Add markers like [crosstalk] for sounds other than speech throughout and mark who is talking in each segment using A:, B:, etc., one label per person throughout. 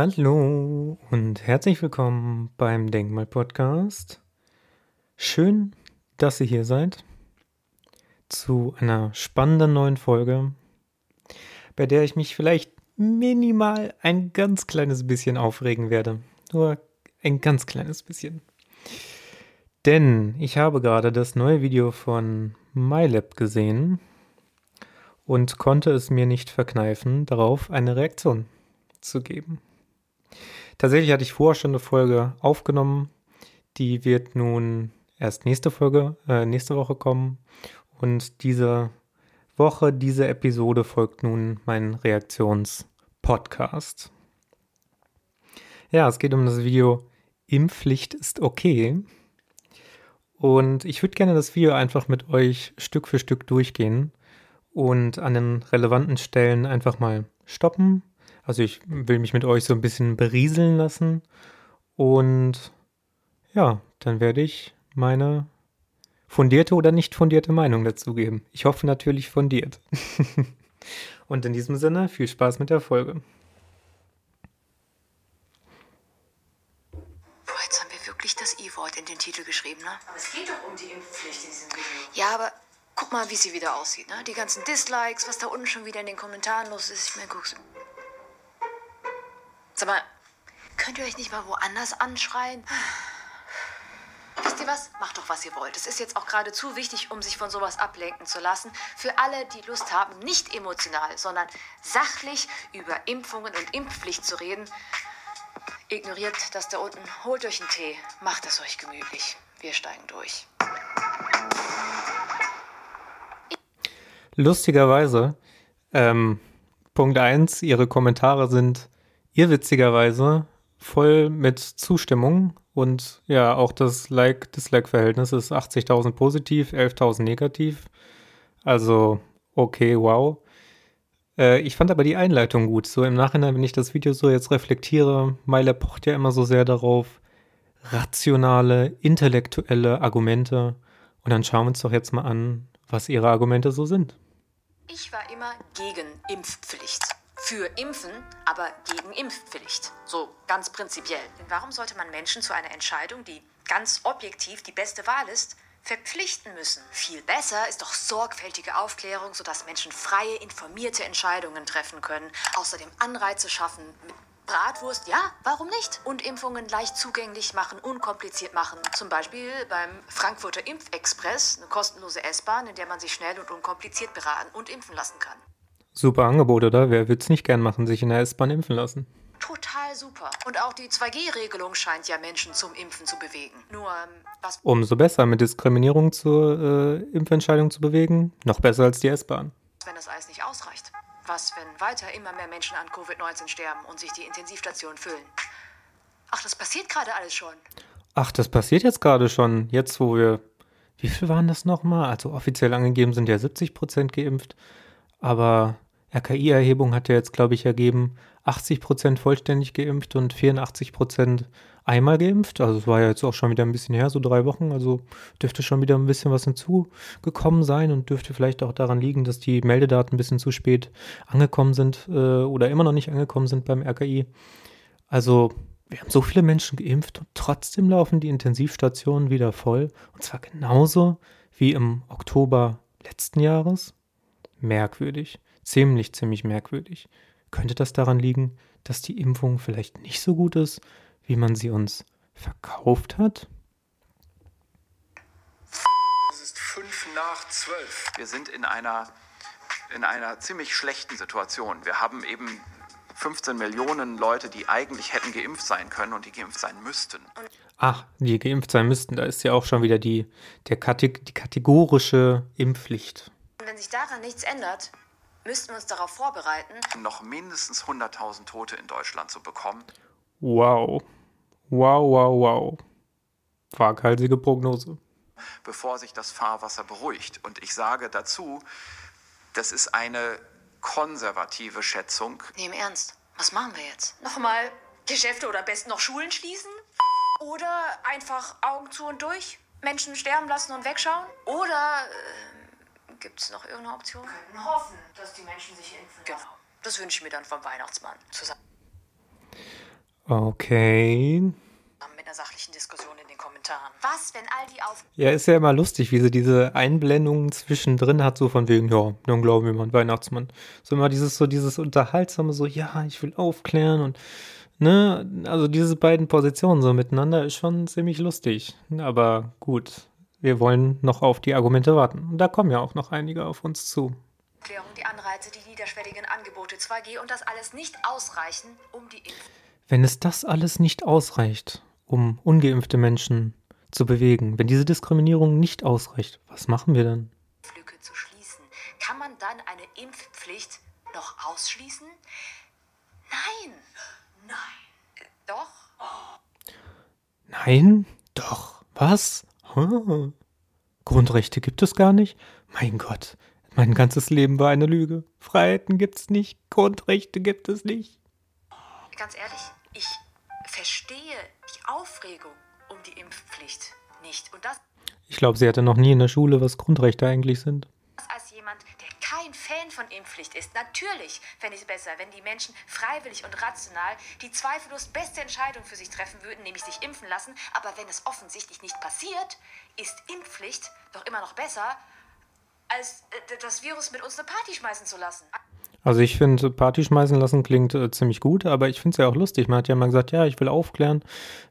A: Hallo und herzlich willkommen beim Denkmal Podcast. Schön, dass ihr hier seid zu einer spannenden neuen Folge, bei der ich mich vielleicht minimal ein ganz kleines bisschen aufregen werde. Nur ein ganz kleines bisschen. Denn ich habe gerade das neue Video von MyLab gesehen und konnte es mir nicht verkneifen, darauf eine Reaktion zu geben. Tatsächlich hatte ich vorher schon eine Folge aufgenommen. Die wird nun erst nächste Folge, äh, nächste Woche kommen. Und diese Woche, diese Episode folgt nun mein Reaktionspodcast. Ja, es geht um das Video Impfpflicht ist okay. Und ich würde gerne das Video einfach mit euch Stück für Stück durchgehen und an den relevanten Stellen einfach mal stoppen. Also ich will mich mit euch so ein bisschen berieseln lassen. Und ja, dann werde ich meine fundierte oder nicht fundierte Meinung dazu geben. Ich hoffe natürlich fundiert. [laughs] und in diesem Sinne, viel Spaß mit der Folge.
B: Boah, jetzt haben wir wirklich das I-Wort in den Titel geschrieben, ne?
C: Aber es geht doch um die Impfpflicht in diesem Video.
B: Ja, aber guck mal, wie sie wieder aussieht, ne? Die ganzen Dislikes, was da unten schon wieder in den Kommentaren los ist. Ich meine, guck's. Sag mal, könnt ihr euch nicht mal woanders anschreien? Wisst ihr was? Macht doch, was ihr wollt. Es ist jetzt auch gerade zu wichtig, um sich von sowas ablenken zu lassen. Für alle, die Lust haben, nicht emotional, sondern sachlich über Impfungen und Impfpflicht zu reden, ignoriert das da unten. Holt euch einen Tee. Macht es euch gemütlich. Wir steigen durch.
A: Lustigerweise, ähm, Punkt 1, Ihre Kommentare sind irrwitzigerweise voll mit Zustimmung und ja, auch das Like-Dislike-Verhältnis ist 80.000 positiv, 11.000 negativ. Also, okay, wow. Äh, ich fand aber die Einleitung gut. So im Nachhinein, wenn ich das Video so jetzt reflektiere, Meile pocht ja immer so sehr darauf, rationale, intellektuelle Argumente. Und dann schauen wir uns doch jetzt mal an, was ihre Argumente so sind.
B: Ich war immer gegen Impfpflicht. Für Impfen, aber gegen Impfpflicht. So ganz prinzipiell. Denn warum sollte man Menschen zu einer Entscheidung, die ganz objektiv die beste Wahl ist, verpflichten müssen? Viel besser ist doch sorgfältige Aufklärung, sodass Menschen freie, informierte Entscheidungen treffen können. Außerdem Anreize schaffen mit Bratwurst, ja, warum nicht? Und Impfungen leicht zugänglich machen, unkompliziert machen. Zum Beispiel beim Frankfurter Impfexpress, eine kostenlose S-Bahn, in der man sich schnell und unkompliziert beraten und impfen lassen kann.
A: Super Angebot, oder? Wer würde es nicht gern machen, sich in der S-Bahn impfen lassen?
B: Total super. Und auch die 2G-Regelung scheint ja Menschen zum Impfen zu bewegen. Nur, ähm, was
A: Umso besser, mit Diskriminierung zur äh, Impfentscheidung zu bewegen. Noch besser als die S-Bahn.
B: wenn das alles nicht ausreicht? Was, wenn weiter immer mehr Menschen an Covid-19 sterben und sich die Intensivstationen füllen? Ach, das passiert gerade alles schon.
A: Ach, das passiert jetzt gerade schon. Jetzt, wo wir. Wie viel waren das nochmal? Also offiziell angegeben sind ja 70 Prozent geimpft. Aber RKI-Erhebung hat ja jetzt, glaube ich, ergeben, 80 Prozent vollständig geimpft und 84 Prozent einmal geimpft. Also es war ja jetzt auch schon wieder ein bisschen her, so drei Wochen. Also dürfte schon wieder ein bisschen was hinzugekommen sein und dürfte vielleicht auch daran liegen, dass die Meldedaten ein bisschen zu spät angekommen sind äh, oder immer noch nicht angekommen sind beim RKI. Also wir haben so viele Menschen geimpft und trotzdem laufen die Intensivstationen wieder voll. Und zwar genauso wie im Oktober letzten Jahres. Merkwürdig. Ziemlich, ziemlich merkwürdig. Könnte das daran liegen, dass die Impfung vielleicht nicht so gut ist, wie man sie uns verkauft hat?
D: Es ist fünf nach zwölf. Wir sind in einer, in einer ziemlich schlechten Situation. Wir haben eben 15 Millionen Leute, die eigentlich hätten geimpft sein können und die geimpft sein müssten.
A: Ach, die geimpft sein müssten, da ist ja auch schon wieder die, der Kate die kategorische Impfpflicht.
B: Wenn sich daran nichts ändert, müssten wir uns darauf vorbereiten.
D: Noch mindestens 100.000 Tote in Deutschland zu bekommen.
A: Wow. Wow, wow, wow. Waghalsige Prognose.
D: bevor sich das Fahrwasser beruhigt. Und ich sage dazu, das ist eine konservative Schätzung.
B: Nee, im Ernst. Was machen wir jetzt? Nochmal Geschäfte oder am besten noch Schulen schließen? Oder einfach Augen zu und durch? Menschen sterben lassen und wegschauen? Oder äh, gibt es noch irgendeine Option?
C: Wir hoffen, dass die Menschen sich impfen lassen.
B: Genau. Das wünsche ich mir dann vom Weihnachtsmann. Zusammen.
A: Okay.
B: Mit einer sachlichen Diskussion in den Kommentaren. Was, wenn all die auf...
A: Ja, ist ja immer lustig, wie sie diese Einblendungen zwischendrin hat, so von wegen, ja, dann glauben wir mal an Weihnachtsmann. So immer dieses, so dieses Unterhaltsame, so, ja, ich will aufklären und, ne, also diese beiden Positionen so miteinander ist schon ziemlich lustig. Aber gut, wir wollen noch auf die Argumente warten. Und da kommen ja auch noch einige auf uns zu.
B: Die Anreize, die niederschwelligen Angebote 2G und das alles nicht ausreichen, um die Impf
A: Wenn es das alles nicht ausreicht, um ungeimpfte Menschen zu bewegen, wenn diese Diskriminierung nicht ausreicht, was machen wir dann?
B: Lücke zu schließen, kann man dann eine Impfpflicht noch ausschließen? Nein. Nein. Doch.
A: Nein? Doch. Was? Grundrechte gibt es gar nicht? Mein Gott, mein ganzes Leben war eine Lüge. Freiheiten gibt's nicht, Grundrechte gibt es nicht.
B: Ganz ehrlich, ich verstehe die Aufregung um die Impfpflicht nicht. Und das
A: Ich glaube, sie hatte noch nie in der Schule, was Grundrechte eigentlich sind.
B: als jemand, kein Fan von Impfpflicht ist. Natürlich fände ich es besser, wenn die Menschen freiwillig und rational die zweifellos beste Entscheidung für sich treffen würden, nämlich sich impfen lassen. Aber wenn es offensichtlich nicht passiert, ist Impfpflicht doch immer noch besser, als äh, das Virus mit uns eine Party schmeißen zu lassen.
A: Also ich finde, Party schmeißen lassen klingt äh, ziemlich gut, aber ich finde es ja auch lustig. Man hat ja mal gesagt, ja, ich will aufklären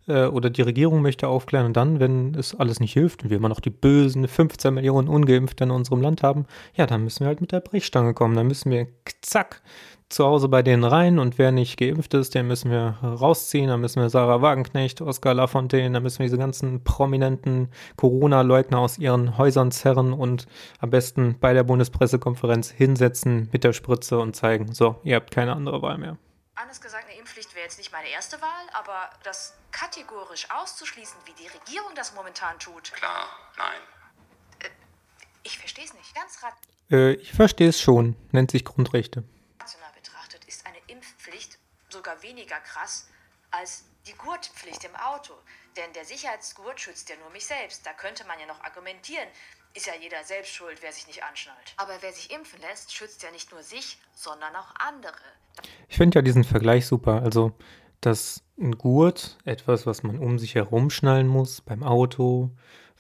A: äh, oder die Regierung möchte aufklären und dann, wenn es alles nicht hilft und wir immer noch die bösen 15 Millionen Ungeimpfte in unserem Land haben, ja, dann müssen wir halt mit der Brechstange kommen. Dann müssen wir zack zu Hause bei denen rein und wer nicht geimpft ist, den müssen wir rausziehen. Dann müssen wir Sarah Wagenknecht, Oskar Lafontaine, dann müssen wir diese ganzen prominenten Corona-Leugner aus ihren Häusern zerren und am besten bei der Bundespressekonferenz hinsetzen mit der Spritze und zeigen, so, ihr habt keine andere Wahl mehr.
B: Anders gesagt, eine Impfpflicht wäre jetzt nicht meine erste Wahl, aber das kategorisch auszuschließen, wie die Regierung das momentan tut,
E: Klar, nein.
B: ich verstehe es nicht. Ganz rational
A: Äh, ich verstehe es schon, nennt sich Grundrechte.
B: betrachtet ist eine Impfpflicht sogar weniger krass als die Gurtpflicht im Auto. Denn der Sicherheitsgurt schützt ja nur mich selbst. Da könnte man ja noch argumentieren. Ist ja jeder selbst schuld, wer sich nicht anschnallt. Aber wer sich impfen lässt, schützt ja nicht nur sich, sondern auch andere.
A: Ich finde ja diesen Vergleich super. Also, dass ein Gurt, etwas, was man um sich herum schnallen muss beim Auto,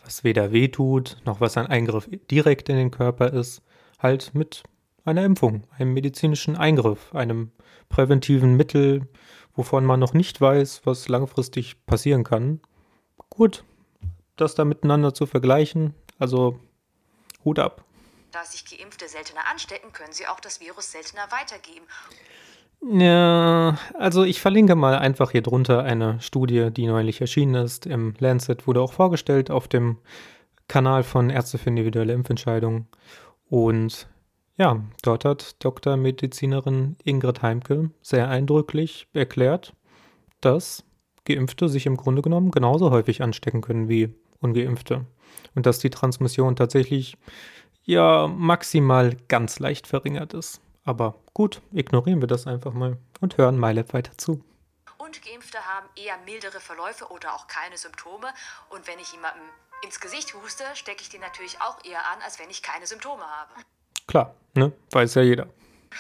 A: was weder weh tut, noch was ein Eingriff direkt in den Körper ist, halt mit einer Impfung, einem medizinischen Eingriff, einem präventiven Mittel, wovon man noch nicht weiß, was langfristig passieren kann. Gut, das da miteinander zu vergleichen, also Hut ab.
B: Da sich Geimpfte seltener anstecken, können sie auch das Virus seltener weitergeben.
A: Ja, also ich verlinke mal einfach hier drunter eine Studie, die neulich erschienen ist. Im Lancet wurde auch vorgestellt auf dem Kanal von Ärzte für individuelle Impfentscheidungen. Und ja, dort hat Dr. Medizinerin Ingrid Heimke sehr eindrücklich erklärt, dass Geimpfte sich im Grunde genommen genauso häufig anstecken können wie Ungeimpfte. Und dass die Transmission tatsächlich ja maximal ganz leicht verringert ist. Aber gut, ignorieren wir das einfach mal und hören MyLab weiter zu.
B: Und Geimpfte haben eher mildere Verläufe oder auch keine Symptome. Und wenn ich jemandem ins Gesicht huste, stecke ich den natürlich auch eher an, als wenn ich keine Symptome habe.
A: Klar, ne? Weiß ja jeder.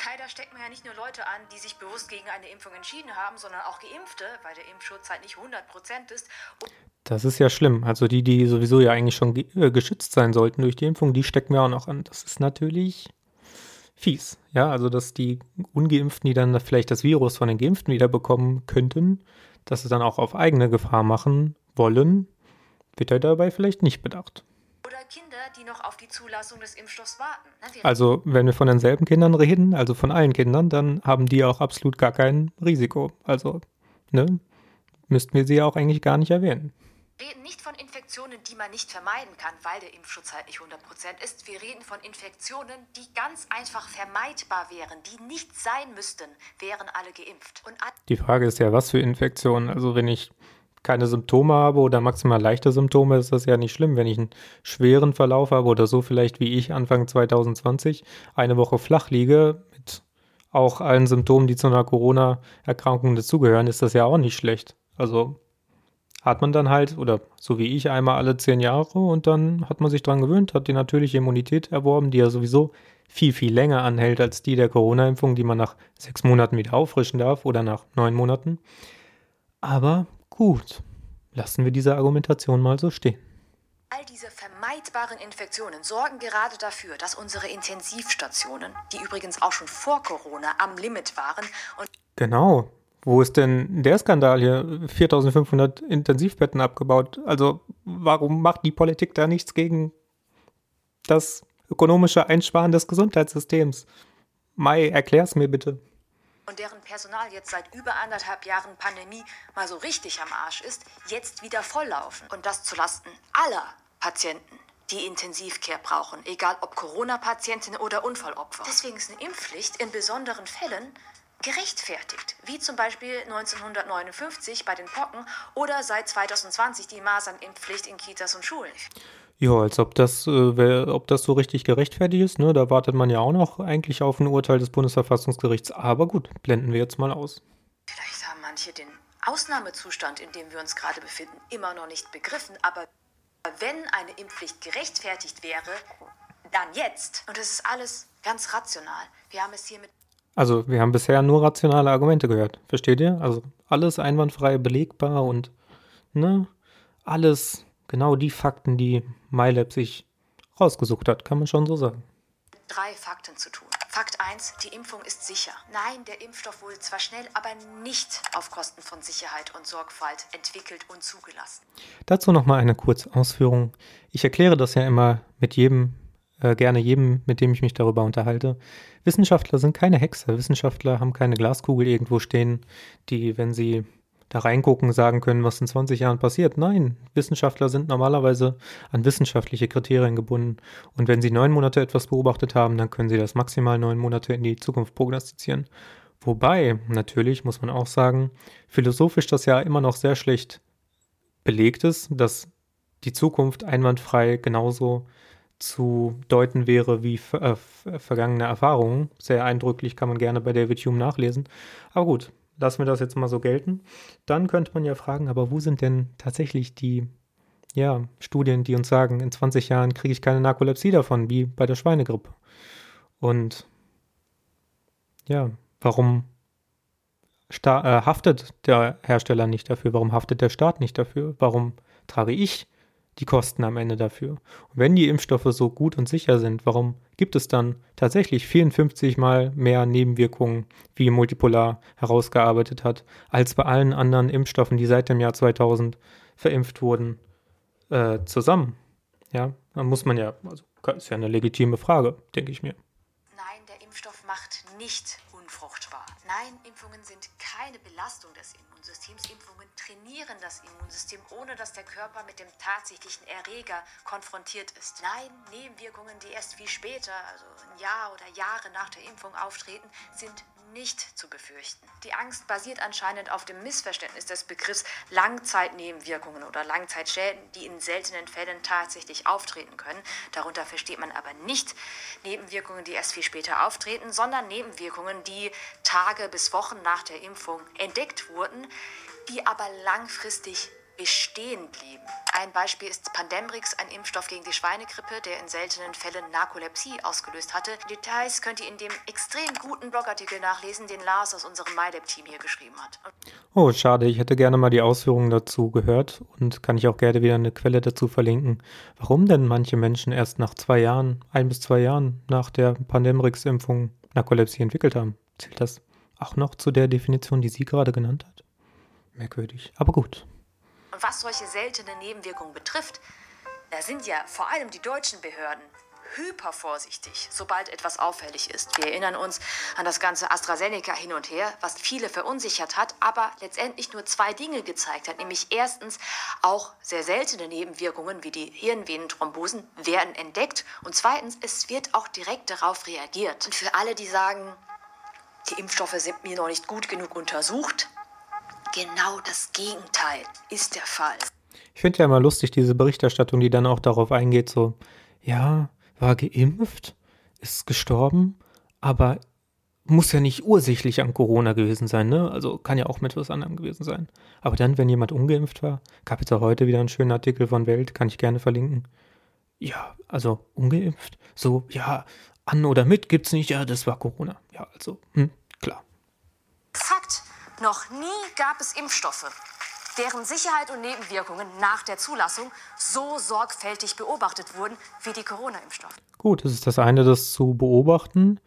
B: Leider steckt man ja nicht nur Leute an, die sich bewusst gegen eine Impfung entschieden haben, sondern auch Geimpfte, weil der Impfschutz halt nicht 100% ist.
A: Das ist ja schlimm. Also die, die sowieso ja eigentlich schon äh, geschützt sein sollten durch die Impfung, die stecken wir auch noch an. Das ist natürlich fies. Ja, also dass die Ungeimpften, die dann vielleicht das Virus von den Geimpften wieder bekommen könnten, dass sie dann auch auf eigene Gefahr machen wollen, wird er dabei vielleicht nicht bedacht.
B: Oder Kinder, die noch auf die Zulassung des Impfstoffs warten. Wir
A: Also wenn wir von denselben Kindern reden, also von allen Kindern, dann haben die auch absolut gar kein Risiko. Also, ne, müssten wir sie ja auch eigentlich gar nicht erwähnen.
B: reden nicht von Infektionen, die man nicht vermeiden kann, weil der Impfschutz halt nicht 100% ist. Wir reden von Infektionen, die ganz einfach vermeidbar wären, die nicht sein müssten, wären alle geimpft.
A: Die Frage ist ja, was für Infektionen. Also wenn ich keine Symptome habe oder maximal leichte Symptome, ist das ja nicht schlimm. Wenn ich einen schweren Verlauf habe oder so vielleicht wie ich Anfang 2020 eine Woche flach liege mit auch allen Symptomen, die zu einer Corona-Erkrankung dazugehören, ist das ja auch nicht schlecht. Also hat man dann halt, oder so wie ich, einmal alle zehn Jahre und dann hat man sich dran gewöhnt, hat die natürliche Immunität erworben, die ja sowieso viel, viel länger anhält als die der Corona-Impfung, die man nach sechs Monaten wieder auffrischen darf oder nach neun Monaten. Aber gut, lassen wir diese Argumentation mal so stehen.
B: All diese vermeidbaren Infektionen sorgen gerade dafür, dass unsere Intensivstationen, die übrigens auch schon vor Corona am Limit waren und
A: Genau. Wo ist denn der Skandal hier? 4500 Intensivbetten abgebaut. Also warum macht die Politik da nichts gegen das ökonomische Einsparen des Gesundheitssystems? Mai, erklär's mir bitte.
B: Und deren Personal jetzt seit über anderthalb Jahren Pandemie mal so richtig am Arsch ist, jetzt wieder volllaufen. Und das zulasten aller Patienten, die Intensivcare brauchen, egal ob Corona-Patientinnen oder Unfallopfer. Deswegen ist eine Impfpflicht in besonderen Fällen gerechtfertigt, wie zum Beispiel 1959 bei den Pocken oder seit 2020 die Masernimpfpflicht in Kitas und Schulen.
A: Ja, als ob das, äh, wär, ob das so richtig gerechtfertigt ist, ne? Da wartet man ja auch noch eigentlich auf ein Urteil des Bundesverfassungsgerichts. Aber gut, blenden wir jetzt mal aus.
B: Vielleicht haben manche den Ausnahmezustand, in dem wir uns gerade befinden, immer noch nicht begriffen, aber wenn eine Impfpflicht gerechtfertigt wäre, dann jetzt. Und das ist alles ganz rational. Wir haben es hier mit
A: Also, wir haben bisher nur rationale Argumente gehört. Versteht ihr? Also, alles einwandfrei belegbar und, ne? Alles genau die Fakten, die MyLab sich rausgesucht hat, kann man schon so sagen.
B: drei Fakten zu tun. Fakt 1, die Impfung ist sicher. Nein, der Impfstoff wurde zwar schnell, aber nicht auf Kosten von Sicherheit und Sorgfalt entwickelt und zugelassen.
A: Dazu nochmal eine kurze Ausführung. Ich erkläre das ja immer mit jedem, äh, gerne jedem, mit dem ich mich darüber unterhalte. Wissenschaftler sind keine Hexer. Wissenschaftler haben keine Glaskugel irgendwo stehen, die, wenn sie da reingucken, sagen können, was in 20 Jahren passiert. Nein, Wissenschaftler sind normalerweise an wissenschaftliche Kriterien gebunden. Und wenn sie neun Monate etwas beobachtet haben, dann können sie das maximal neun Monate in die Zukunft prognostizieren. Wobei, natürlich muss man auch sagen, philosophisch das ja immer noch sehr schlecht belegt ist, dass die Zukunft einwandfrei genauso zu deuten wäre wie äh, ver- vergangene Erfahrungen. Sehr eindrücklich kann man gerne bei David Hume nachlesen. Aber gut, lassen wir das jetzt mal so gelten. Dann könnte man ja fragen, aber wo sind denn tatsächlich die ja, Studien, die uns sagen, in 20 Jahren kriege ich keine Narkolepsie davon, wie bei der Schweinegrippe? Und ja, warum äh, haftet der Hersteller nicht dafür? Warum haftet der Staat nicht dafür? Warum trage ich die Kosten am Ende dafür? Und wenn die Impfstoffe so gut und sicher sind, warum gibt es dann tatsächlich 54 mal mehr Nebenwirkungen, wie Multipolar herausgearbeitet hat, als bei allen anderen Impfstoffen, die seit dem Jahr 2000 verimpft wurden, äh, zusammen? Ja, dann muss man ja, also ist ja eine legitime Frage, denke ich mir.
B: Nein, der Impfstoff macht nicht. Nein, Impfungen sind keine Belastung des Immunsystems. Impfungen trainieren das Immunsystem, ohne dass der Körper mit dem tatsächlichen Erreger konfrontiert ist. Nein, Nebenwirkungen, die erst viel später, also ein Jahr oder Jahre nach der Impfung auftreten, sind nicht zu befürchten. Die Angst basiert anscheinend auf dem Missverständnis des Begriffs Langzeitnebenwirkungen oder Langzeitschäden, die in seltenen Fällen tatsächlich auftreten können. Darunter versteht man aber nicht Nebenwirkungen, die erst viel später auftreten, sondern Nebenwirkungen, die Tage bis Wochen nach der Impfung entdeckt wurden, die aber langfristig bestehen blieben. Ein Beispiel ist Pandemrix, ein Impfstoff gegen die Schweinegrippe, der in seltenen Fällen Narkolepsie ausgelöst hatte. Details könnt ihr in dem extrem guten Blogartikel nachlesen, den Lars aus unserem MyLab-Team hier geschrieben hat.
A: Oh, schade. Ich hätte gerne mal die Ausführungen dazu gehört und kann ich auch gerne wieder eine Quelle dazu verlinken. Warum denn manche Menschen erst nach zwei Jahren, ein bis zwei Jahren nach der Pandemrix-Impfung Narkolepsie entwickelt haben? Zählt das auch noch zu der Definition, die sie gerade genannt hat? Merkwürdig. Aber gut.
B: Und was solche seltenen Nebenwirkungen betrifft, da sind ja vor allem die deutschen Behörden hypervorsichtig, sobald etwas auffällig ist. Wir erinnern uns an das ganze AstraZeneca hin und her, was viele verunsichert hat, aber letztendlich nur zwei Dinge gezeigt hat. Nämlich erstens, auch sehr seltene Nebenwirkungen wie die Hirnvenenthrombosen werden entdeckt. Und zweitens, es wird auch direkt darauf reagiert. Und für alle, die sagen, die Impfstoffe sind mir noch nicht gut genug untersucht, genau das Gegenteil ist der Fall.
A: Ich finde ja immer lustig, diese Berichterstattung, die dann auch darauf eingeht, so, ja, war geimpft, ist gestorben, aber muss ja nicht ursächlich an Corona gewesen sein, ne? Also kann ja auch mit was anderem gewesen sein. Aber dann, wenn jemand ungeimpft war, gab jetzt auch heute wieder einen schönen Artikel von Welt, kann ich gerne verlinken. Ja, also ungeimpft, so, ja, an oder mit gibt's nicht, ja, das war Corona. Ja, also, hm.
B: Noch nie gab es Impfstoffe, deren Sicherheit und Nebenwirkungen nach der Zulassung so sorgfältig beobachtet wurden wie die Corona-Impfstoffe.
A: Gut, das ist das eine, das zu beobachten.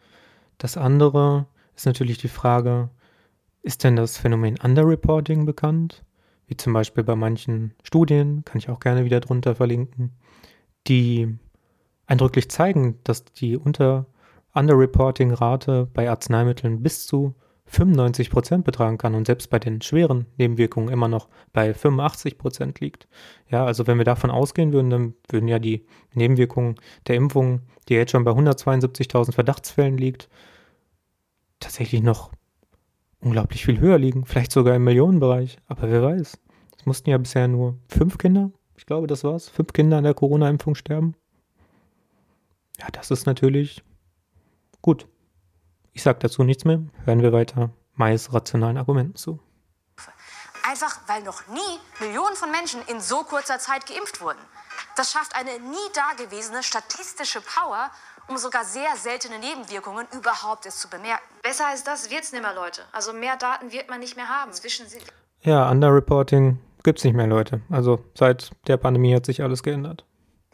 A: Das andere ist natürlich die Frage, ist denn das Phänomen Underreporting bekannt? Wie zum Beispiel bei manchen Studien, kann ich auch gerne wieder drunter verlinken, die eindrücklich zeigen, dass die Unter Underreporting-Rate bei Arzneimitteln bis zu 95 Prozent betragen kann und selbst bei den schweren Nebenwirkungen immer noch bei 85 Prozent liegt. Ja, also wenn wir davon ausgehen würden, dann würden ja die Nebenwirkungen der Impfung, die jetzt schon bei 172.000 Verdachtsfällen liegt, tatsächlich noch unglaublich viel höher liegen, vielleicht sogar im Millionenbereich, aber wer weiß. Es mussten ja bisher nur fünf Kinder, ich glaube, das war's, fünf Kinder an der Corona-Impfung sterben. Ja, das ist natürlich gut. Ich sage dazu nichts mehr. Hören wir weiter Mais rationalen Argumenten zu.
B: Einfach weil noch nie Millionen von Menschen in so kurzer Zeit geimpft wurden. Das schafft eine nie dagewesene statistische Power, um sogar sehr seltene Nebenwirkungen überhaupt erst zu bemerken. Besser als das wird's nimmer, Leute. Also mehr Daten wird man nicht mehr haben. Zwischen
A: ja, Underreporting gibt's nicht mehr, Leute. Also seit der Pandemie hat sich alles geändert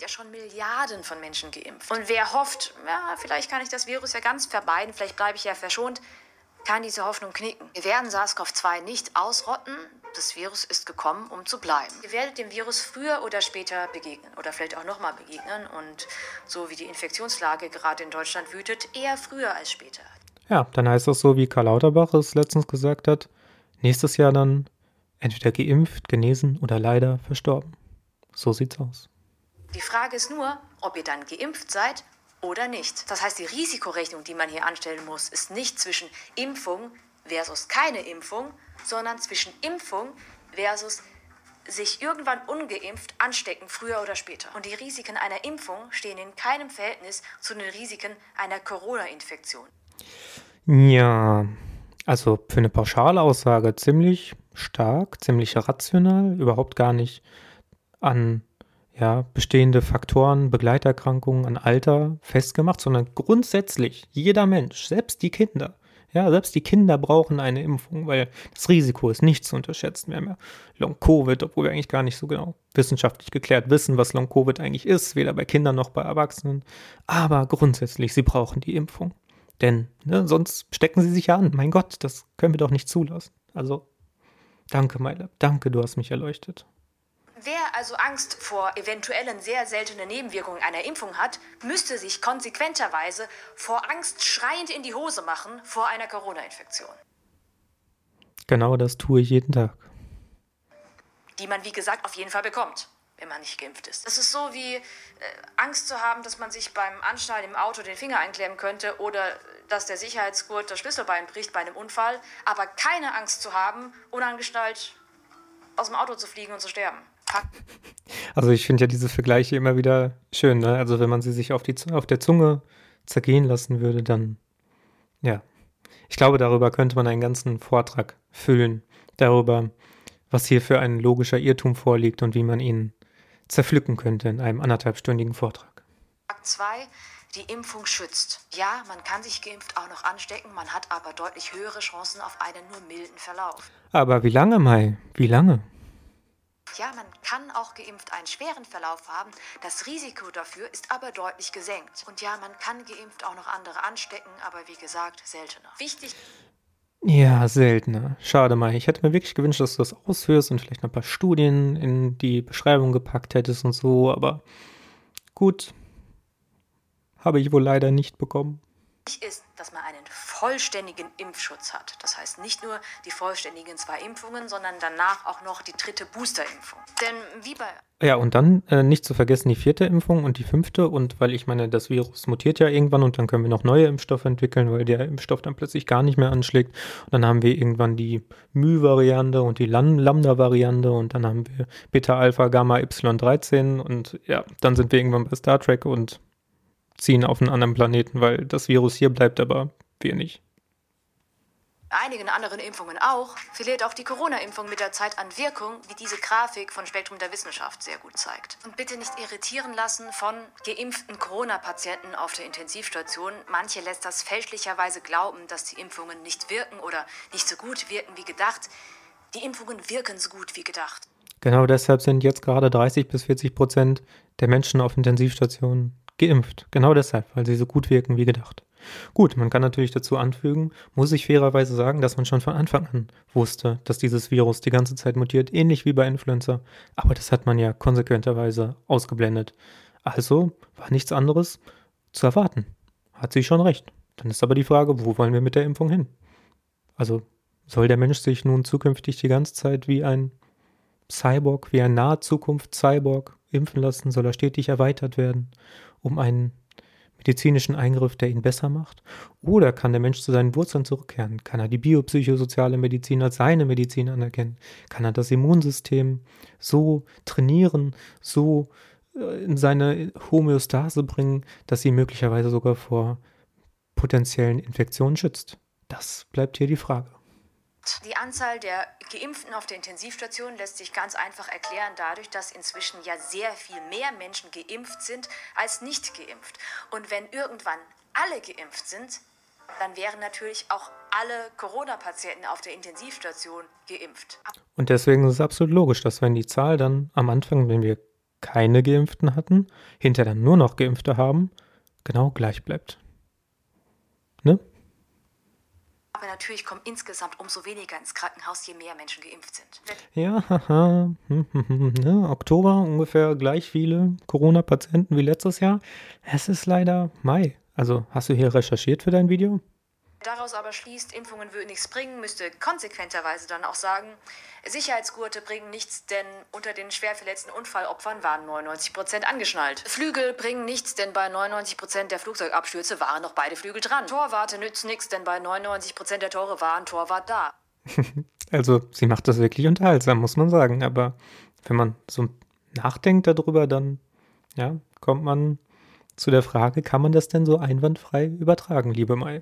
B: ja schon Milliarden von Menschen geimpft. Und wer hofft, ja, vielleicht kann ich das Virus ja ganz vermeiden, vielleicht bleibe ich ja verschont, kann diese Hoffnung knicken. Wir werden SARS-CoV-2 nicht ausrotten. Das Virus ist gekommen, um zu bleiben. Ihr werdet dem Virus früher oder später begegnen oder vielleicht auch nochmal begegnen. Und so wie die Infektionslage gerade in Deutschland wütet, eher früher als später.
A: Ja, dann heißt das so, wie Karl Lauterbach es letztens gesagt hat, nächstes Jahr dann entweder geimpft, genesen oder leider verstorben. So sieht's aus.
B: Die Frage ist nur, ob ihr dann geimpft seid oder nicht. Das heißt, die Risikorechnung, die man hier anstellen muss, ist nicht zwischen Impfung versus keine Impfung, sondern zwischen Impfung versus sich irgendwann ungeimpft anstecken, früher oder später. Und die Risiken einer Impfung stehen in keinem Verhältnis zu den Risiken einer Corona-Infektion.
A: Ja, also für eine Pauschalaussage ziemlich stark, ziemlich rational, überhaupt gar nicht an ja, bestehende Faktoren, Begleiterkrankungen an Alter festgemacht, sondern grundsätzlich jeder Mensch, selbst die Kinder, ja, selbst die Kinder brauchen eine Impfung, weil das Risiko ist nicht zu unterschätzen. Wir haben ja Long-Covid, obwohl wir eigentlich gar nicht so genau wissenschaftlich geklärt wissen, was Long-Covid eigentlich ist, weder bei Kindern noch bei Erwachsenen. Aber grundsätzlich, sie brauchen die Impfung. Denn ne, sonst stecken sie sich ja an. Mein Gott, das können wir doch nicht zulassen. Also, danke, Meile. Danke, du hast mich erleuchtet.
B: Wer also Angst vor eventuellen sehr seltenen Nebenwirkungen einer Impfung hat, müsste sich konsequenterweise vor Angst schreiend in die Hose machen vor einer Corona-Infektion.
A: Genau das tue ich jeden Tag.
B: Die man, wie gesagt, auf jeden Fall bekommt, wenn man nicht geimpft ist. Das ist so wie äh, Angst zu haben, dass man sich beim Anschnallen im Auto den Finger einklemmen könnte oder dass der Sicherheitsgurt das Schlüsselbein bricht bei einem Unfall, aber keine Angst zu haben, unangeschnallt aus dem Auto zu fliegen und zu sterben.
A: Also ich finde ja diese Vergleiche immer wieder schön. Ne? Also wenn man sie sich auf, die, auf der Zunge zergehen lassen würde, dann ja. Ich glaube, darüber könnte man einen ganzen Vortrag füllen. Darüber, was hier für ein logischer Irrtum vorliegt und wie man ihn zerpflücken könnte in einem anderthalbstündigen Vortrag.
B: Fakt 2. Die Impfung schützt. Ja, man kann sich geimpft auch noch anstecken, man hat aber deutlich höhere Chancen auf einen nur milden Verlauf.
A: Aber wie lange, Mai? Wie lange?
B: Ja, man kann auch geimpft einen schweren Verlauf haben. Das Risiko dafür ist aber deutlich gesenkt. Und ja, man kann geimpft auch noch andere anstecken, aber wie gesagt, seltener. Wichtig.
A: Ja, seltener. Schade mal. Ich hätte mir wirklich gewünscht, dass du das ausführst und vielleicht noch ein paar Studien in die Beschreibung gepackt hättest und so, aber gut. Habe ich wohl leider nicht bekommen
B: ist, dass man einen vollständigen Impfschutz hat. Das heißt nicht nur die vollständigen zwei Impfungen, sondern danach auch noch die dritte Boosterimpfung. Denn wie bei
A: ja, und dann äh, nicht zu vergessen die vierte Impfung und die fünfte. Und weil ich meine, das Virus mutiert ja irgendwann und dann können wir noch neue Impfstoffe entwickeln, weil der Impfstoff dann plötzlich gar nicht mehr anschlägt. Und dann haben wir irgendwann die Mu-Variante und die Lambda-Variante und dann haben wir Beta, Alpha, Gamma, Y13 und ja, dann sind wir irgendwann bei Star Trek und ziehen auf einen anderen Planeten, weil das Virus hier bleibt, aber wir nicht.
B: einigen anderen Impfungen auch, verliert auch die Corona-Impfung mit der Zeit an Wirkung, wie diese Grafik von Spektrum der Wissenschaft sehr gut zeigt. Und bitte nicht irritieren lassen von geimpften Corona-Patienten auf der Intensivstation. Manche lässt das fälschlicherweise glauben, dass die Impfungen nicht wirken oder nicht so gut wirken wie gedacht. Die Impfungen wirken so gut wie gedacht.
A: Genau deshalb sind jetzt gerade 30 bis 40 Prozent der Menschen auf Intensivstationen geimpft. Genau deshalb, weil sie so gut wirken wie gedacht. Gut, man kann natürlich dazu anfügen, muss ich fairerweise sagen, dass man schon von Anfang an wusste, dass dieses Virus die ganze Zeit mutiert, ähnlich wie bei Influenza. Aber das hat man ja konsequenterweise ausgeblendet. Also war nichts anderes zu erwarten. Hat sie schon recht. Dann ist aber die Frage, wo wollen wir mit der Impfung hin? Also soll der Mensch sich nun zukünftig die ganze Zeit wie ein Cyborg, wie ein nahe Zukunft Cyborg impfen lassen? Soll er stetig erweitert werden, um einen medizinischen Eingriff, der ihn besser macht? Oder kann der Mensch zu seinen Wurzeln zurückkehren? Kann er die biopsychosoziale Medizin als seine Medizin anerkennen? Kann er das Immunsystem so trainieren, so äh, in seine Homöostase bringen, dass sie möglicherweise sogar vor potenziellen Infektionen schützt? Das bleibt hier die Frage.
B: Die Anzahl der Geimpften auf der Intensivstation lässt sich ganz einfach erklären dadurch, dass inzwischen ja sehr viel mehr Menschen geimpft sind als nicht geimpft. Und wenn irgendwann alle geimpft sind, dann wären natürlich auch alle Corona-Patienten auf der Intensivstation geimpft.
A: Und deswegen ist es absolut logisch, dass wenn die Zahl dann am Anfang, wenn wir keine Geimpften hatten, hinterher dann nur noch Geimpfte haben, genau gleich bleibt. Ne?
B: Aber natürlich kommen insgesamt umso weniger ins Krankenhaus, je mehr Menschen geimpft sind.
A: Ja, haha. [laughs] Oktober ungefähr gleich viele Corona-Patienten wie letztes Jahr. Es ist leider Mai. Also hast du hier recherchiert für dein Video?
B: Daraus aber schließt, Impfungen würden nichts bringen, müsste konsequenterweise dann auch sagen, Sicherheitsgurte bringen nichts, denn unter den schwer verletzten Unfallopfern waren 99 Prozent angeschnallt. Flügel bringen nichts, denn bei 99 Prozent der Flugzeugabstürze waren noch beide Flügel dran. Torwarte nützen nichts, denn bei 99 Prozent der Tore war ein Torwart da. [laughs]
A: also sie macht das wirklich unterhaltsam, muss man sagen. Aber wenn man so nachdenkt darüber, dann ja, kommt man zu der Frage, kann man das denn so einwandfrei übertragen, liebe Mai?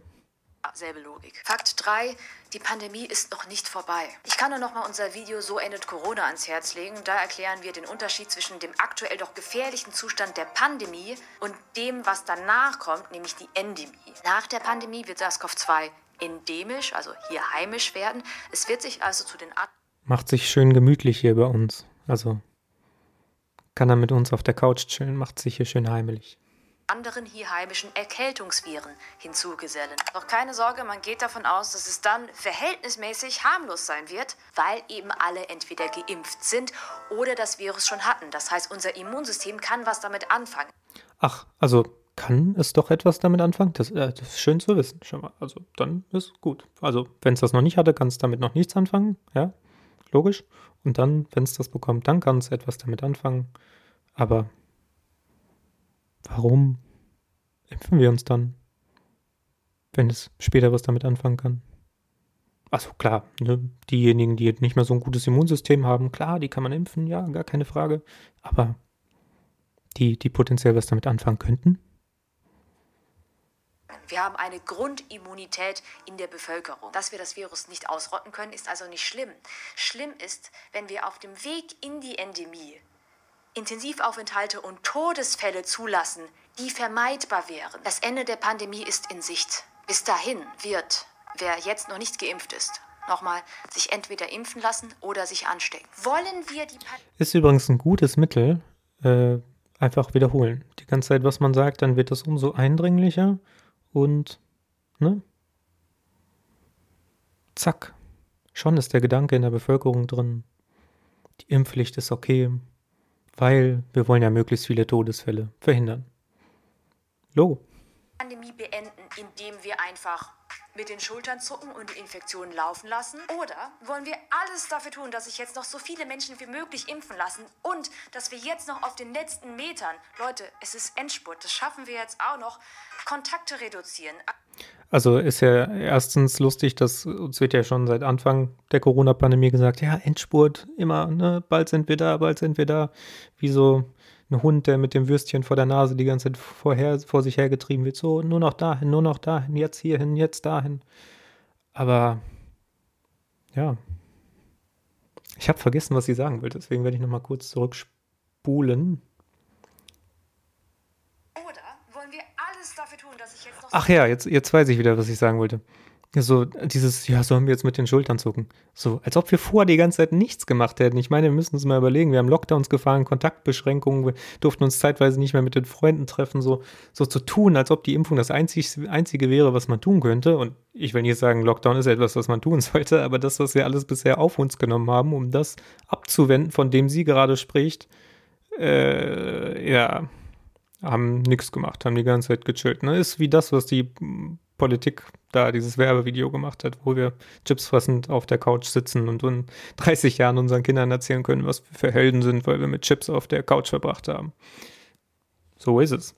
B: Selbe Logik. Fakt 3. Die Pandemie ist noch nicht vorbei. Ich kann nur noch mal unser Video So endet Corona ans Herz legen. Da erklären wir den Unterschied zwischen dem aktuell doch gefährlichen Zustand der Pandemie und dem, was danach kommt, nämlich die Endemie. Nach der Pandemie wird SARS-CoV-2 endemisch, also hier heimisch werden. Es wird sich also zu den Art
A: Macht sich schön gemütlich hier bei uns. Also kann er mit uns auf der Couch chillen, macht sich hier schön heimelig
B: anderen hier heimischen Erkältungsviren hinzugesellen. Doch keine Sorge, man geht davon aus, dass es dann verhältnismäßig harmlos sein wird, weil eben alle entweder geimpft sind oder das Virus schon hatten. Das heißt, unser Immunsystem kann was damit anfangen.
A: Ach, also kann es doch etwas damit anfangen? Das, äh, das ist schön zu wissen, schon mal. Also dann ist gut. Also wenn es das noch nicht hatte, kann es damit noch nichts anfangen, ja, logisch. Und dann, wenn es das bekommt, dann kann es etwas damit anfangen. Aber Warum impfen wir uns dann, wenn es später was damit anfangen kann? Also klar, ne, diejenigen, die nicht mehr so ein gutes Immunsystem haben, klar, die kann man impfen, ja, gar keine Frage. Aber die, die potenziell was damit anfangen könnten?
B: Wir haben eine Grundimmunität in der Bevölkerung. Dass wir das Virus nicht ausrotten können, ist also nicht schlimm. Schlimm ist, wenn wir auf dem Weg in die Endemie Intensivaufenthalte und Todesfälle zulassen, die vermeidbar wären. Das Ende der Pandemie ist in Sicht. Bis dahin wird, wer jetzt noch nicht geimpft ist, nochmal sich entweder impfen lassen oder sich anstecken. Wollen wir die
A: Pandemie. Ist übrigens ein gutes Mittel. Äh, einfach wiederholen. Die ganze Zeit, was man sagt, dann wird das umso eindringlicher und, ne? Zack. Schon ist der Gedanke in der Bevölkerung drin. Die Impfpflicht ist okay weil wir wollen ja möglichst viele Todesfälle verhindern. Logo.
B: Pandemie beenden, indem wir einfach mit den Schultern zucken und die Infektionen laufen lassen? Oder wollen wir alles dafür tun, dass sich jetzt noch so viele Menschen wie möglich impfen lassen und dass wir jetzt noch auf den letzten Metern, Leute, es ist Endspurt, das schaffen wir jetzt auch noch, Kontakte reduzieren?
A: Also ist ja erstens lustig, dass uns wird ja schon seit Anfang der Corona-Pandemie gesagt, ja, Endspurt, immer, ne, bald sind wir da, bald sind wir da. Wie so ein Hund, der mit dem Würstchen vor der Nase die ganze Zeit vorher, vor sich hergetrieben wird. So, nur noch dahin, nur noch dahin, jetzt hierhin, jetzt dahin. Aber ja. Ich habe vergessen, was sie sagen wollte, deswegen werde ich nochmal kurz zurückspulen.
B: Oder wollen wir alles dafür tun, dass ich jetzt noch...
A: Ach ja, jetzt, jetzt weiß ich wieder, was ich sagen wollte. So, dieses, ja, sollen wir jetzt mit den Schultern zucken? So, als ob wir vorher die ganze Zeit nichts gemacht hätten. Ich meine, wir müssen uns mal überlegen. Wir haben Lockdowns gefahren, Kontaktbeschränkungen, wir durften uns zeitweise nicht mehr mit den Freunden treffen. So, so zu tun, als ob die Impfung das einzig, Einzige wäre, was man tun könnte. Und ich will nicht sagen, Lockdown ist etwas, was man tun [laughs] sollte, aber das, was wir alles bisher auf uns genommen haben, um das abzuwenden, von dem sie gerade spricht, äh, ja, haben nichts gemacht, haben die ganze Zeit gechillt. Ne? Ist wie das, was die Politik da dieses Werbevideo gemacht hat, wo wir Chips fressend auf der Couch sitzen und in 30 Jahren unseren Kindern erzählen können, was wir für Helden sind, weil wir mit Chips auf der Couch verbracht haben. So ist es.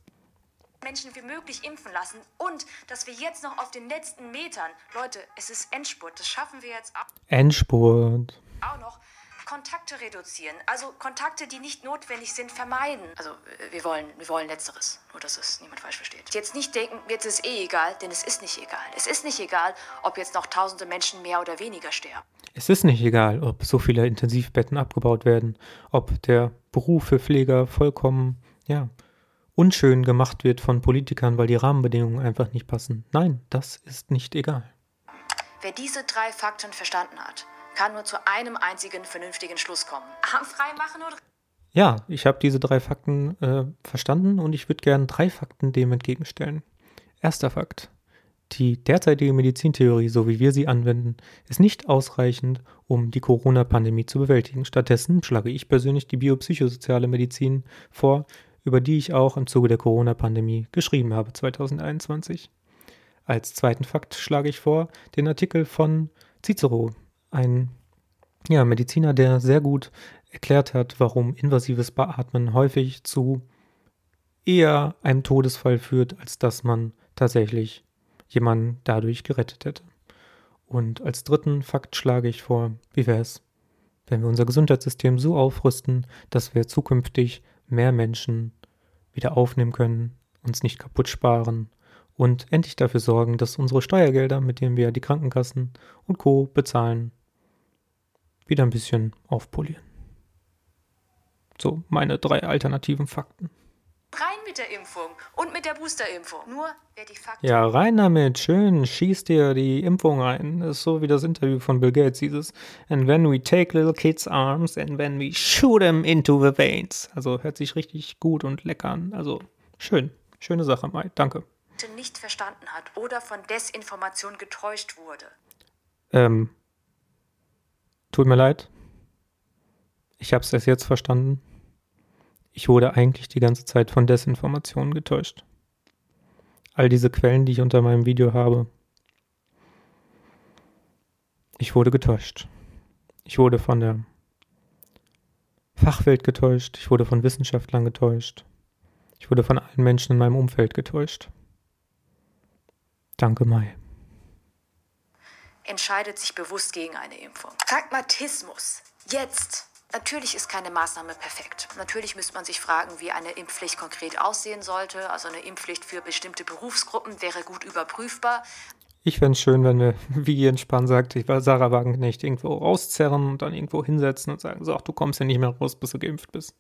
B: Menschen wie möglich impfen lassen und dass wir jetzt noch auf den letzten Metern, Leute, es ist Endspurt, das schaffen wir jetzt
A: Endspurt.
B: auch noch, Kontakte reduzieren. Also Kontakte, die nicht notwendig sind, vermeiden. Also äh, wir wollen, wir wollen Letzteres, nur dass es niemand falsch versteht. Jetzt nicht denken, jetzt ist eh egal, denn es ist nicht egal. Es ist nicht egal, ob jetzt noch tausende Menschen mehr oder weniger sterben.
A: Es ist nicht egal, ob so viele Intensivbetten abgebaut werden, ob der Beruf für Pfleger vollkommen, ja, unschön gemacht wird von Politikern, weil die Rahmenbedingungen einfach nicht passen. Nein, das ist nicht egal.
B: Wer diese drei Fakten verstanden hat, kann nur zu einem einzigen vernünftigen Schluss kommen. Armfrei machen oder
A: Ja, ich habe diese drei Fakten äh, verstanden und ich würde gerne drei Fakten dem entgegenstellen. Erster Fakt. Die derzeitige Medizintheorie, so wie wir sie anwenden, ist nicht ausreichend, um die Corona-Pandemie zu bewältigen. Stattdessen schlage ich persönlich die biopsychosoziale Medizin vor, über die ich auch im Zuge der Corona-Pandemie geschrieben habe 2021. Als zweiten Fakt schlage ich vor den Artikel von Cicero, ein ja, Mediziner, der sehr gut erklärt hat, warum invasives Beatmen häufig zu eher einem Todesfall führt, als dass man tatsächlich jemanden dadurch gerettet hätte. Und als dritten Fakt schlage ich vor, wie wäre es, wenn wir unser Gesundheitssystem so aufrüsten, dass wir zukünftig mehr Menschen wieder aufnehmen können, uns nicht kaputt sparen und endlich dafür sorgen, dass unsere Steuergelder, mit denen wir die Krankenkassen und Co bezahlen, wieder ein bisschen aufpolieren. So, meine drei alternativen Fakten.
B: rein mit der Impfung und mit der Boosterimpfung. Nur wer die Fakten
A: Ja, rein damit, schön, schieß dir die Impfung rein. Das ist so wie das Interview von Bill Gates, dieses And when we take little kids' arms and when we shoot them into the veins. Also hört sich richtig gut und lecker an. Also schön, schöne Sache, Mai, danke.
B: nicht verstanden hat oder von Desinformation getäuscht wurde.
A: Ähm, tut mir leid. Ich hab's erst jetzt verstanden. Ich wurde eigentlich die ganze Zeit von Desinformationen getäuscht. All diese Quellen, die ich unter meinem Video habe. Ich wurde getäuscht. Ich wurde von der Fachwelt getäuscht. Ich wurde von Wissenschaftlern getäuscht. Ich wurde von allen Menschen in meinem Umfeld getäuscht. Danke, Mai.
B: Entscheidet sich bewusst gegen eine Impfung. Pragmatismus. Jetzt. Natürlich ist keine Maßnahme perfekt. Natürlich müsste man sich fragen, wie eine Impfpflicht konkret aussehen sollte. Also eine Impfpflicht für bestimmte Berufsgruppen wäre gut überprüfbar.
A: Ich fände es schön, wenn wir, wie Jens Spahn sagt, ich war Sarah Wagenknecht irgendwo rauszerren und dann irgendwo hinsetzen und sagen, so, ach, du kommst ja nicht mehr raus, bis du geimpft bist.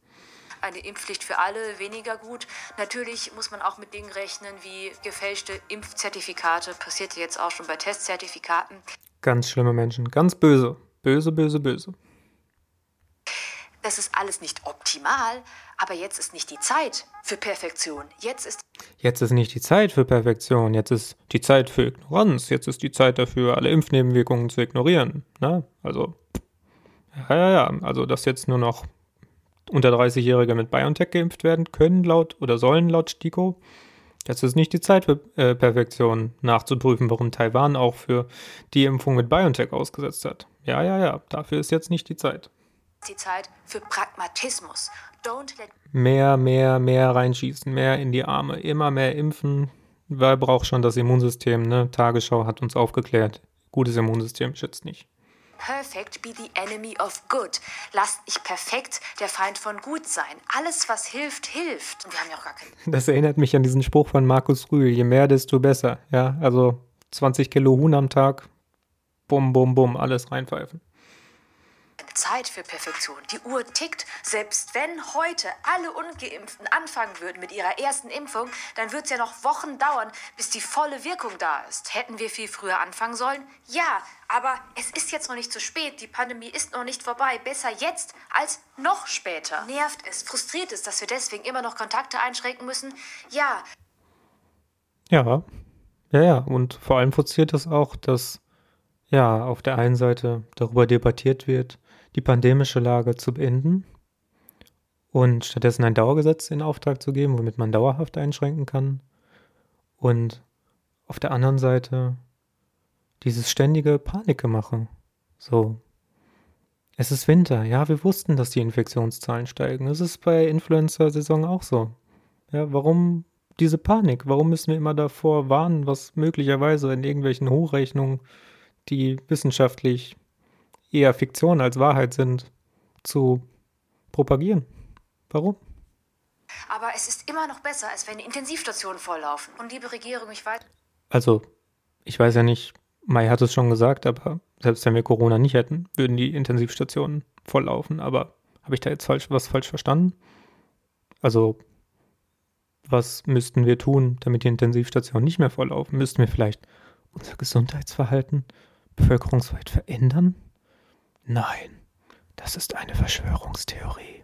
B: Eine Impfpflicht für alle weniger gut. Natürlich muss man auch mit Dingen rechnen wie gefälschte Impfzertifikate. Passiert jetzt auch schon bei Testzertifikaten.
A: Ganz schlimme Menschen, ganz böse. Böse, böse, böse.
B: Das ist alles nicht optimal, aber jetzt ist nicht die Zeit für Perfektion. Jetzt ist
A: Jetzt ist nicht die Zeit für Perfektion, jetzt ist die Zeit für Ignoranz, jetzt ist die Zeit dafür, alle Impfnebenwirkungen zu ignorieren. Ne? Also, ja, ja, ja, also dass jetzt nur noch unter 30-Jährige mit BioNTech geimpft werden können, laut oder sollen laut STIKO. Jetzt ist nicht die Zeit für äh, Perfektion nachzuprüfen, warum Taiwan auch für die Impfung mit BioNTech ausgesetzt hat. Ja, ja, ja, dafür ist jetzt nicht die Zeit.
B: die Zeit für Pragmatismus.
A: Mehr, mehr, mehr reinschießen, mehr in die Arme, immer mehr impfen. Wer braucht schon das Immunsystem, ne? Tagesschau hat uns aufgeklärt. Gutes Immunsystem schützt nicht.
B: Perfect be the enemy of good. Lasst nicht perfekt der Feind von gut sein. Alles, was hilft, hilft. Und wir haben ja auch gar keinen.
A: Das erinnert mich an diesen Spruch von Markus Rühl, je mehr, desto besser. Ja, also 20 Kilo Huhn am Tag bum, bum, bum, alles reinpfeifen.
B: Zeit für Perfektion. Die Uhr tickt. Selbst wenn heute alle Ungeimpften anfangen würden mit ihrer ersten Impfung, dann wird es ja noch Wochen dauern, bis die volle Wirkung da ist. Hätten wir viel früher anfangen sollen? Ja, aber es ist jetzt noch nicht zu spät. Die Pandemie ist noch nicht vorbei. Besser jetzt als noch später. Nervt es, frustriert es, dass wir deswegen immer noch Kontakte einschränken müssen? Ja.
A: Ja, ja, ja. Und vor allem frustriert es auch, dass ja auf der einen Seite darüber debattiert wird, die pandemische Lage zu beenden und stattdessen ein Dauergesetz in Auftrag zu geben, womit man dauerhaft einschränken kann. Und auf der anderen Seite dieses ständige Panikgemache. So. Es ist Winter. Ja, wir wussten, dass die Infektionszahlen steigen. Es ist bei Influencer-Saison auch so. Ja, warum diese Panik? Warum müssen wir immer davor warnen, was möglicherweise in irgendwelchen Hochrechnungen, die wissenschaftlich eher Fiktion als Wahrheit sind, zu propagieren. Warum?
B: Aber es ist immer noch besser, als wenn die Intensivstationen volllaufen. Und liebe Regierung, ich weiß.
A: Also, ich weiß ja nicht, Mai hat es schon gesagt, aber selbst wenn wir Corona nicht hätten, würden die Intensivstationen volllaufen. Aber habe ich da jetzt falsch, was falsch verstanden? Also, was müssten wir tun, damit die Intensivstationen nicht mehr volllaufen? Müssten wir vielleicht unser Gesundheitsverhalten bevölkerungsweit verändern? Nein, das ist eine Verschwörungstheorie.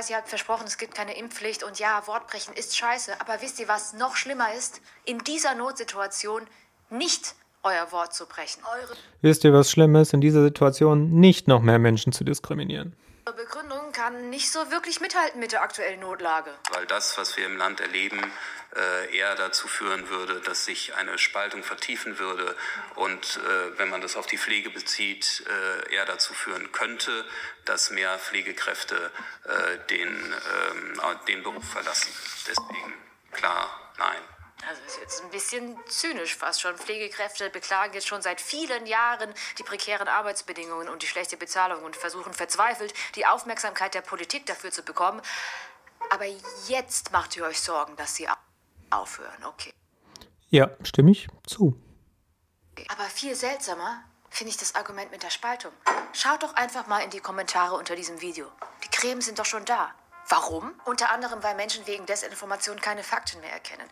B: Sie hat versprochen, es gibt keine Impfpflicht und ja, Wortbrechen ist scheiße. Aber wisst ihr, was noch schlimmer ist? In dieser Notsituation nicht euer Wort zu brechen. Eure
A: Wisst ihr, was schlimm ist, in dieser Situation nicht noch mehr Menschen zu diskriminieren?
B: Begründung kann nicht so wirklich mithalten mit der aktuellen Notlage.
E: Weil das, was wir im Land erleben, äh, eher dazu führen würde, dass sich eine Spaltung vertiefen würde und äh, wenn man das auf die Pflege bezieht, äh, eher dazu führen könnte, dass mehr Pflegekräfte den, ähm, den Beruf verlassen. Deswegen klar, nein.
B: Also ist jetzt ein bisschen zynisch fast schon. Pflegekräfte beklagen jetzt schon seit vielen Jahren die prekären Arbeitsbedingungen und die schlechte Bezahlung und versuchen verzweifelt, die Aufmerksamkeit der Politik dafür zu bekommen. Aber jetzt macht ihr euch Sorgen, dass sie aufhören, okay.
A: Ja, stimme ich zu.
B: Aber viel seltsamer finde ich das Argument mit der Spaltung. Schaut doch einfach mal in die Kommentare unter diesem Video. Die Cremen sind doch schon da. Warum? Unter anderem, weil Menschen wegen Desinformation keine Fakten mehr erkennen.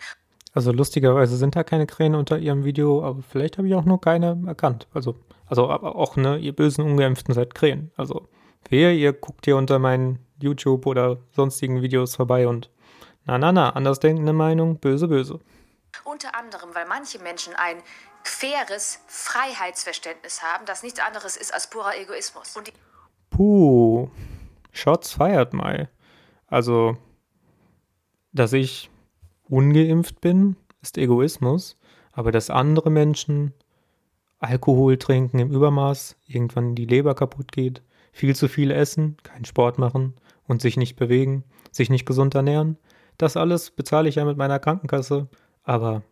A: Also lustigerweise sind da keine Krähen unter ihrem Video, aber vielleicht habe ich auch nur keine erkannt. Also, also auch, ne, ihr bösen Ungeimpften seid Krähen. Also, wer, ihr guckt hier unter meinen YouTube oder sonstigen Videos vorbei und na, na, na, andersdenkende Meinung, böse, böse.
B: Unter anderem, weil manche Menschen ein faires Freiheitsverständnis haben, das nichts anderes ist als purer Egoismus. Und
A: Puh, Shots feiert mal. Also, dass ich ungeimpft bin, ist Egoismus, aber dass andere Menschen Alkohol trinken im Übermaß, irgendwann die Leber kaputt geht, viel zu viel essen, keinen Sport machen und sich nicht bewegen, sich nicht gesund ernähren, das alles bezahle ich ja mit meiner Krankenkasse, aber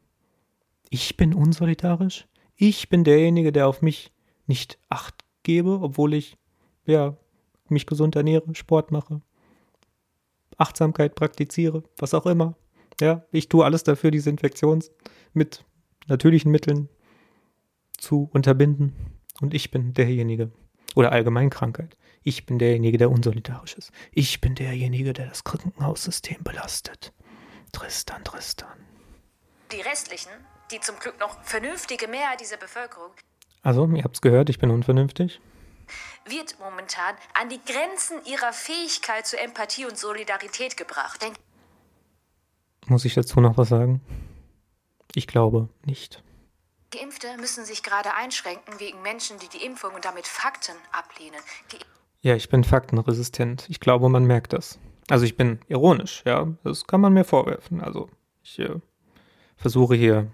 A: ich bin unsolidarisch. Ich bin derjenige, der auf mich nicht acht gebe, obwohl ich ja mich gesund ernähre, Sport mache, Achtsamkeit praktiziere, was auch immer. Ja, ich tue alles dafür, diese Infektion mit natürlichen Mitteln zu unterbinden. Und ich bin derjenige, oder allgemein Krankheit. Ich bin derjenige, der unsolidarisch ist. Ich bin derjenige, der das Krankenhaussystem belastet. Tristan, Tristan.
B: Die restlichen, die zum Glück noch vernünftige Mehrheit dieser Bevölkerung,
A: Also, ihr habt's gehört, ich bin unvernünftig.
B: wird momentan an die Grenzen ihrer Fähigkeit zur Empathie und Solidarität gebracht. Denkt
A: Muss ich dazu noch was sagen? Ich glaube nicht.
B: Geimpfte müssen sich gerade einschränken wegen Menschen, die die Impfung und damit Fakten ablehnen. Ge
A: Ja, ich bin faktenresistent. Ich glaube, man merkt das. Also ich bin ironisch, ja. Das kann man mir vorwerfen. Also ich äh, versuche hier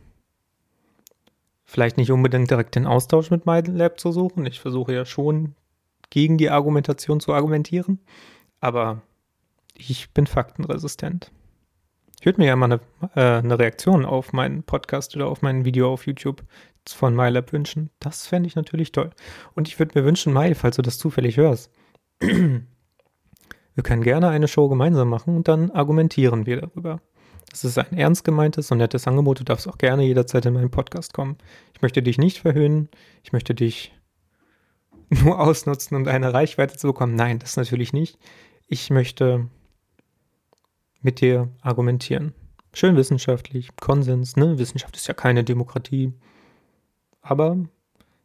A: vielleicht nicht unbedingt direkt den Austausch mit MyLab zu suchen. Ich versuche ja schon gegen die Argumentation zu argumentieren. Aber ich bin faktenresistent. Ich würde mir ja mal eine, äh, eine Reaktion auf meinen Podcast oder auf mein Video auf YouTube von MyLab wünschen. Das fände ich natürlich toll. Und ich würde mir wünschen, Mai, falls du das zufällig hörst, wir können gerne eine Show gemeinsam machen und dann argumentieren wir darüber. Das ist ein ernst gemeintes und nettes Angebot. Du darfst auch gerne jederzeit in meinen Podcast kommen. Ich möchte dich nicht verhöhnen. Ich möchte dich nur [laughs] ausnutzen, um deine Reichweite zu bekommen. Nein, das natürlich nicht. Ich möchte mit dir argumentieren. Schön wissenschaftlich, Konsens, ne? Wissenschaft ist ja keine Demokratie. Aber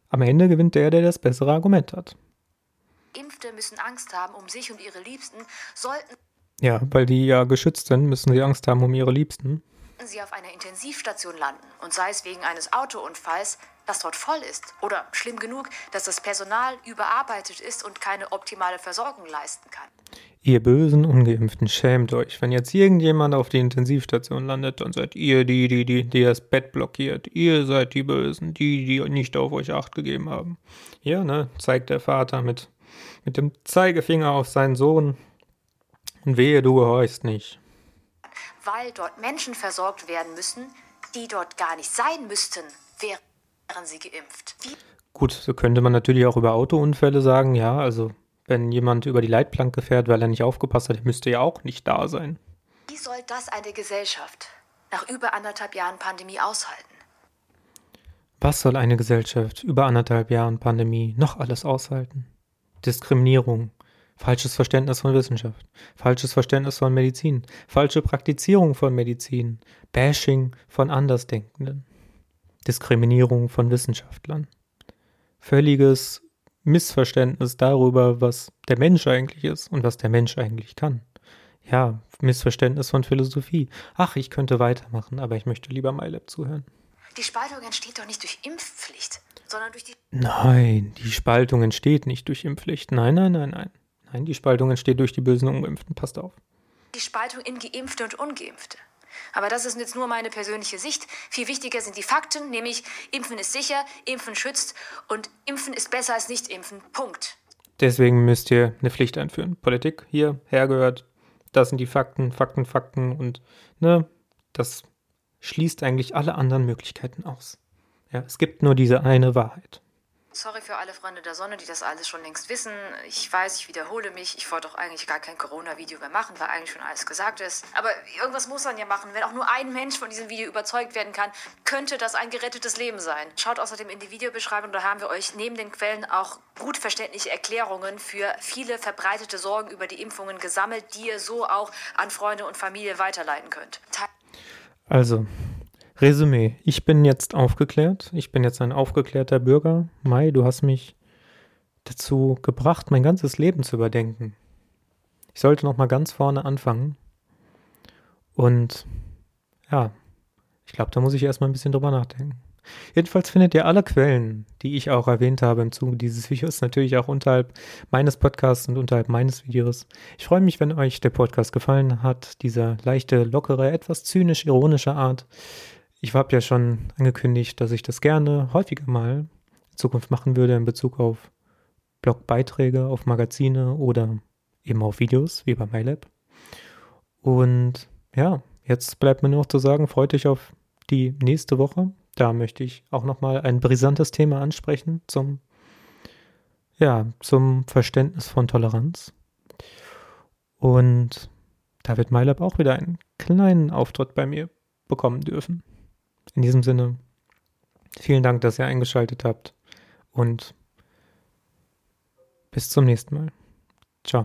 A: am Ende gewinnt der, der das bessere Argument hat.
B: Impfte müssen Angst haben um sich und ihre Liebsten, sollten
A: Ja, weil die ja geschützt sind, müssen sie Angst haben um ihre Liebsten.
B: sie auf einer Intensivstation landen und sei es wegen eines Autounfalls, das dort voll ist oder schlimm genug, dass das Personal überarbeitet ist und keine optimale Versorgung leisten kann.
A: Ihr bösen Ungeimpften, schämt euch. Wenn jetzt irgendjemand auf die Intensivstation landet, dann seid ihr die, die, die, die das Bett blockiert. Ihr seid die Bösen, die, die nicht auf euch Acht gegeben haben. Ja, ne, zeigt der Vater mit, mit dem Zeigefinger auf seinen Sohn. Und wehe, du gehorchst nicht.
B: Weil dort Menschen versorgt werden müssen, die dort gar nicht sein müssten, wären sie geimpft. Wie
A: Gut, so könnte man natürlich auch über Autounfälle sagen, ja, also wenn jemand über die Leitplanke fährt, weil er nicht aufgepasst hat, müsste ja auch nicht da sein.
B: Wie soll das eine Gesellschaft nach über anderthalb Jahren Pandemie aushalten?
A: Was soll eine Gesellschaft über anderthalb Jahren Pandemie noch alles aushalten? Diskriminierung, falsches Verständnis von Wissenschaft, falsches Verständnis von Medizin, falsche Praktizierung von Medizin, Bashing von Andersdenkenden, Diskriminierung von Wissenschaftlern, völliges Missverständnis darüber, was der Mensch eigentlich ist und was der Mensch eigentlich kann. Ja, Missverständnis von Philosophie. Ach, ich könnte weitermachen, aber ich möchte lieber MyLab zuhören.
B: Die Spaltung entsteht doch nicht durch Impfpflicht, sondern durch die
A: Nein, die Spaltung entsteht nicht durch Impfpflicht. Nein, nein, nein, nein. Nein, die Spaltung entsteht durch die bösen Ungeimpften. Passt auf.
B: die Spaltung in Geimpfte und Ungeimpfte. Aber das ist jetzt nur meine persönliche Sicht. Viel wichtiger sind die Fakten, nämlich Impfen ist sicher, Impfen schützt und Impfen ist besser als nicht impfen. Punkt.
A: Deswegen müsst ihr eine Pflicht einführen. Politik hier hergehört. Das sind die Fakten, Fakten, Fakten und ne, das schließt eigentlich alle anderen Möglichkeiten aus. Ja, es gibt nur diese eine Wahrheit.
B: Sorry für alle Freunde der Sonne, die das alles schon längst wissen. Ich weiß, ich wiederhole mich. Ich wollte doch eigentlich gar kein Corona-Video mehr machen, weil eigentlich schon alles gesagt ist. Aber irgendwas muss man ja machen. Wenn auch nur ein Mensch von diesem Video überzeugt werden kann, könnte das ein gerettetes Leben sein. Schaut außerdem in die Videobeschreibung, da haben wir euch neben den Quellen auch gut verständliche Erklärungen für viele verbreitete Sorgen über die Impfungen gesammelt, die ihr so auch an Freunde und Familie weiterleiten könnt.
A: Also, Resümee. Ich bin jetzt aufgeklärt. Ich bin jetzt ein aufgeklärter Bürger. Mai, du hast mich dazu gebracht, mein ganzes Leben zu überdenken. Ich sollte noch mal ganz vorne anfangen. Und ja, ich glaube, da muss ich erstmal ein bisschen drüber nachdenken. Jedenfalls findet ihr alle Quellen, die ich auch erwähnt habe im Zuge dieses Videos, natürlich auch unterhalb meines Podcasts und unterhalb meines Videos. Ich freue mich, wenn euch der Podcast gefallen hat, diese leichte, lockere, etwas zynisch-ironische Art. Ich habe ja schon angekündigt, dass ich das gerne häufiger mal in Zukunft machen würde in Bezug auf Blogbeiträge, auf Magazine oder eben auf Videos, wie bei MyLab. Und ja, jetzt bleibt mir nur noch zu sagen, freut euch auf die nächste Woche. Da möchte ich auch nochmal ein brisantes Thema ansprechen zum, ja, zum Verständnis von Toleranz. Und da wird MyLab auch wieder einen kleinen Auftritt bei mir bekommen dürfen. In diesem Sinne, vielen Dank, dass ihr eingeschaltet habt und bis zum nächsten Mal. Ciao.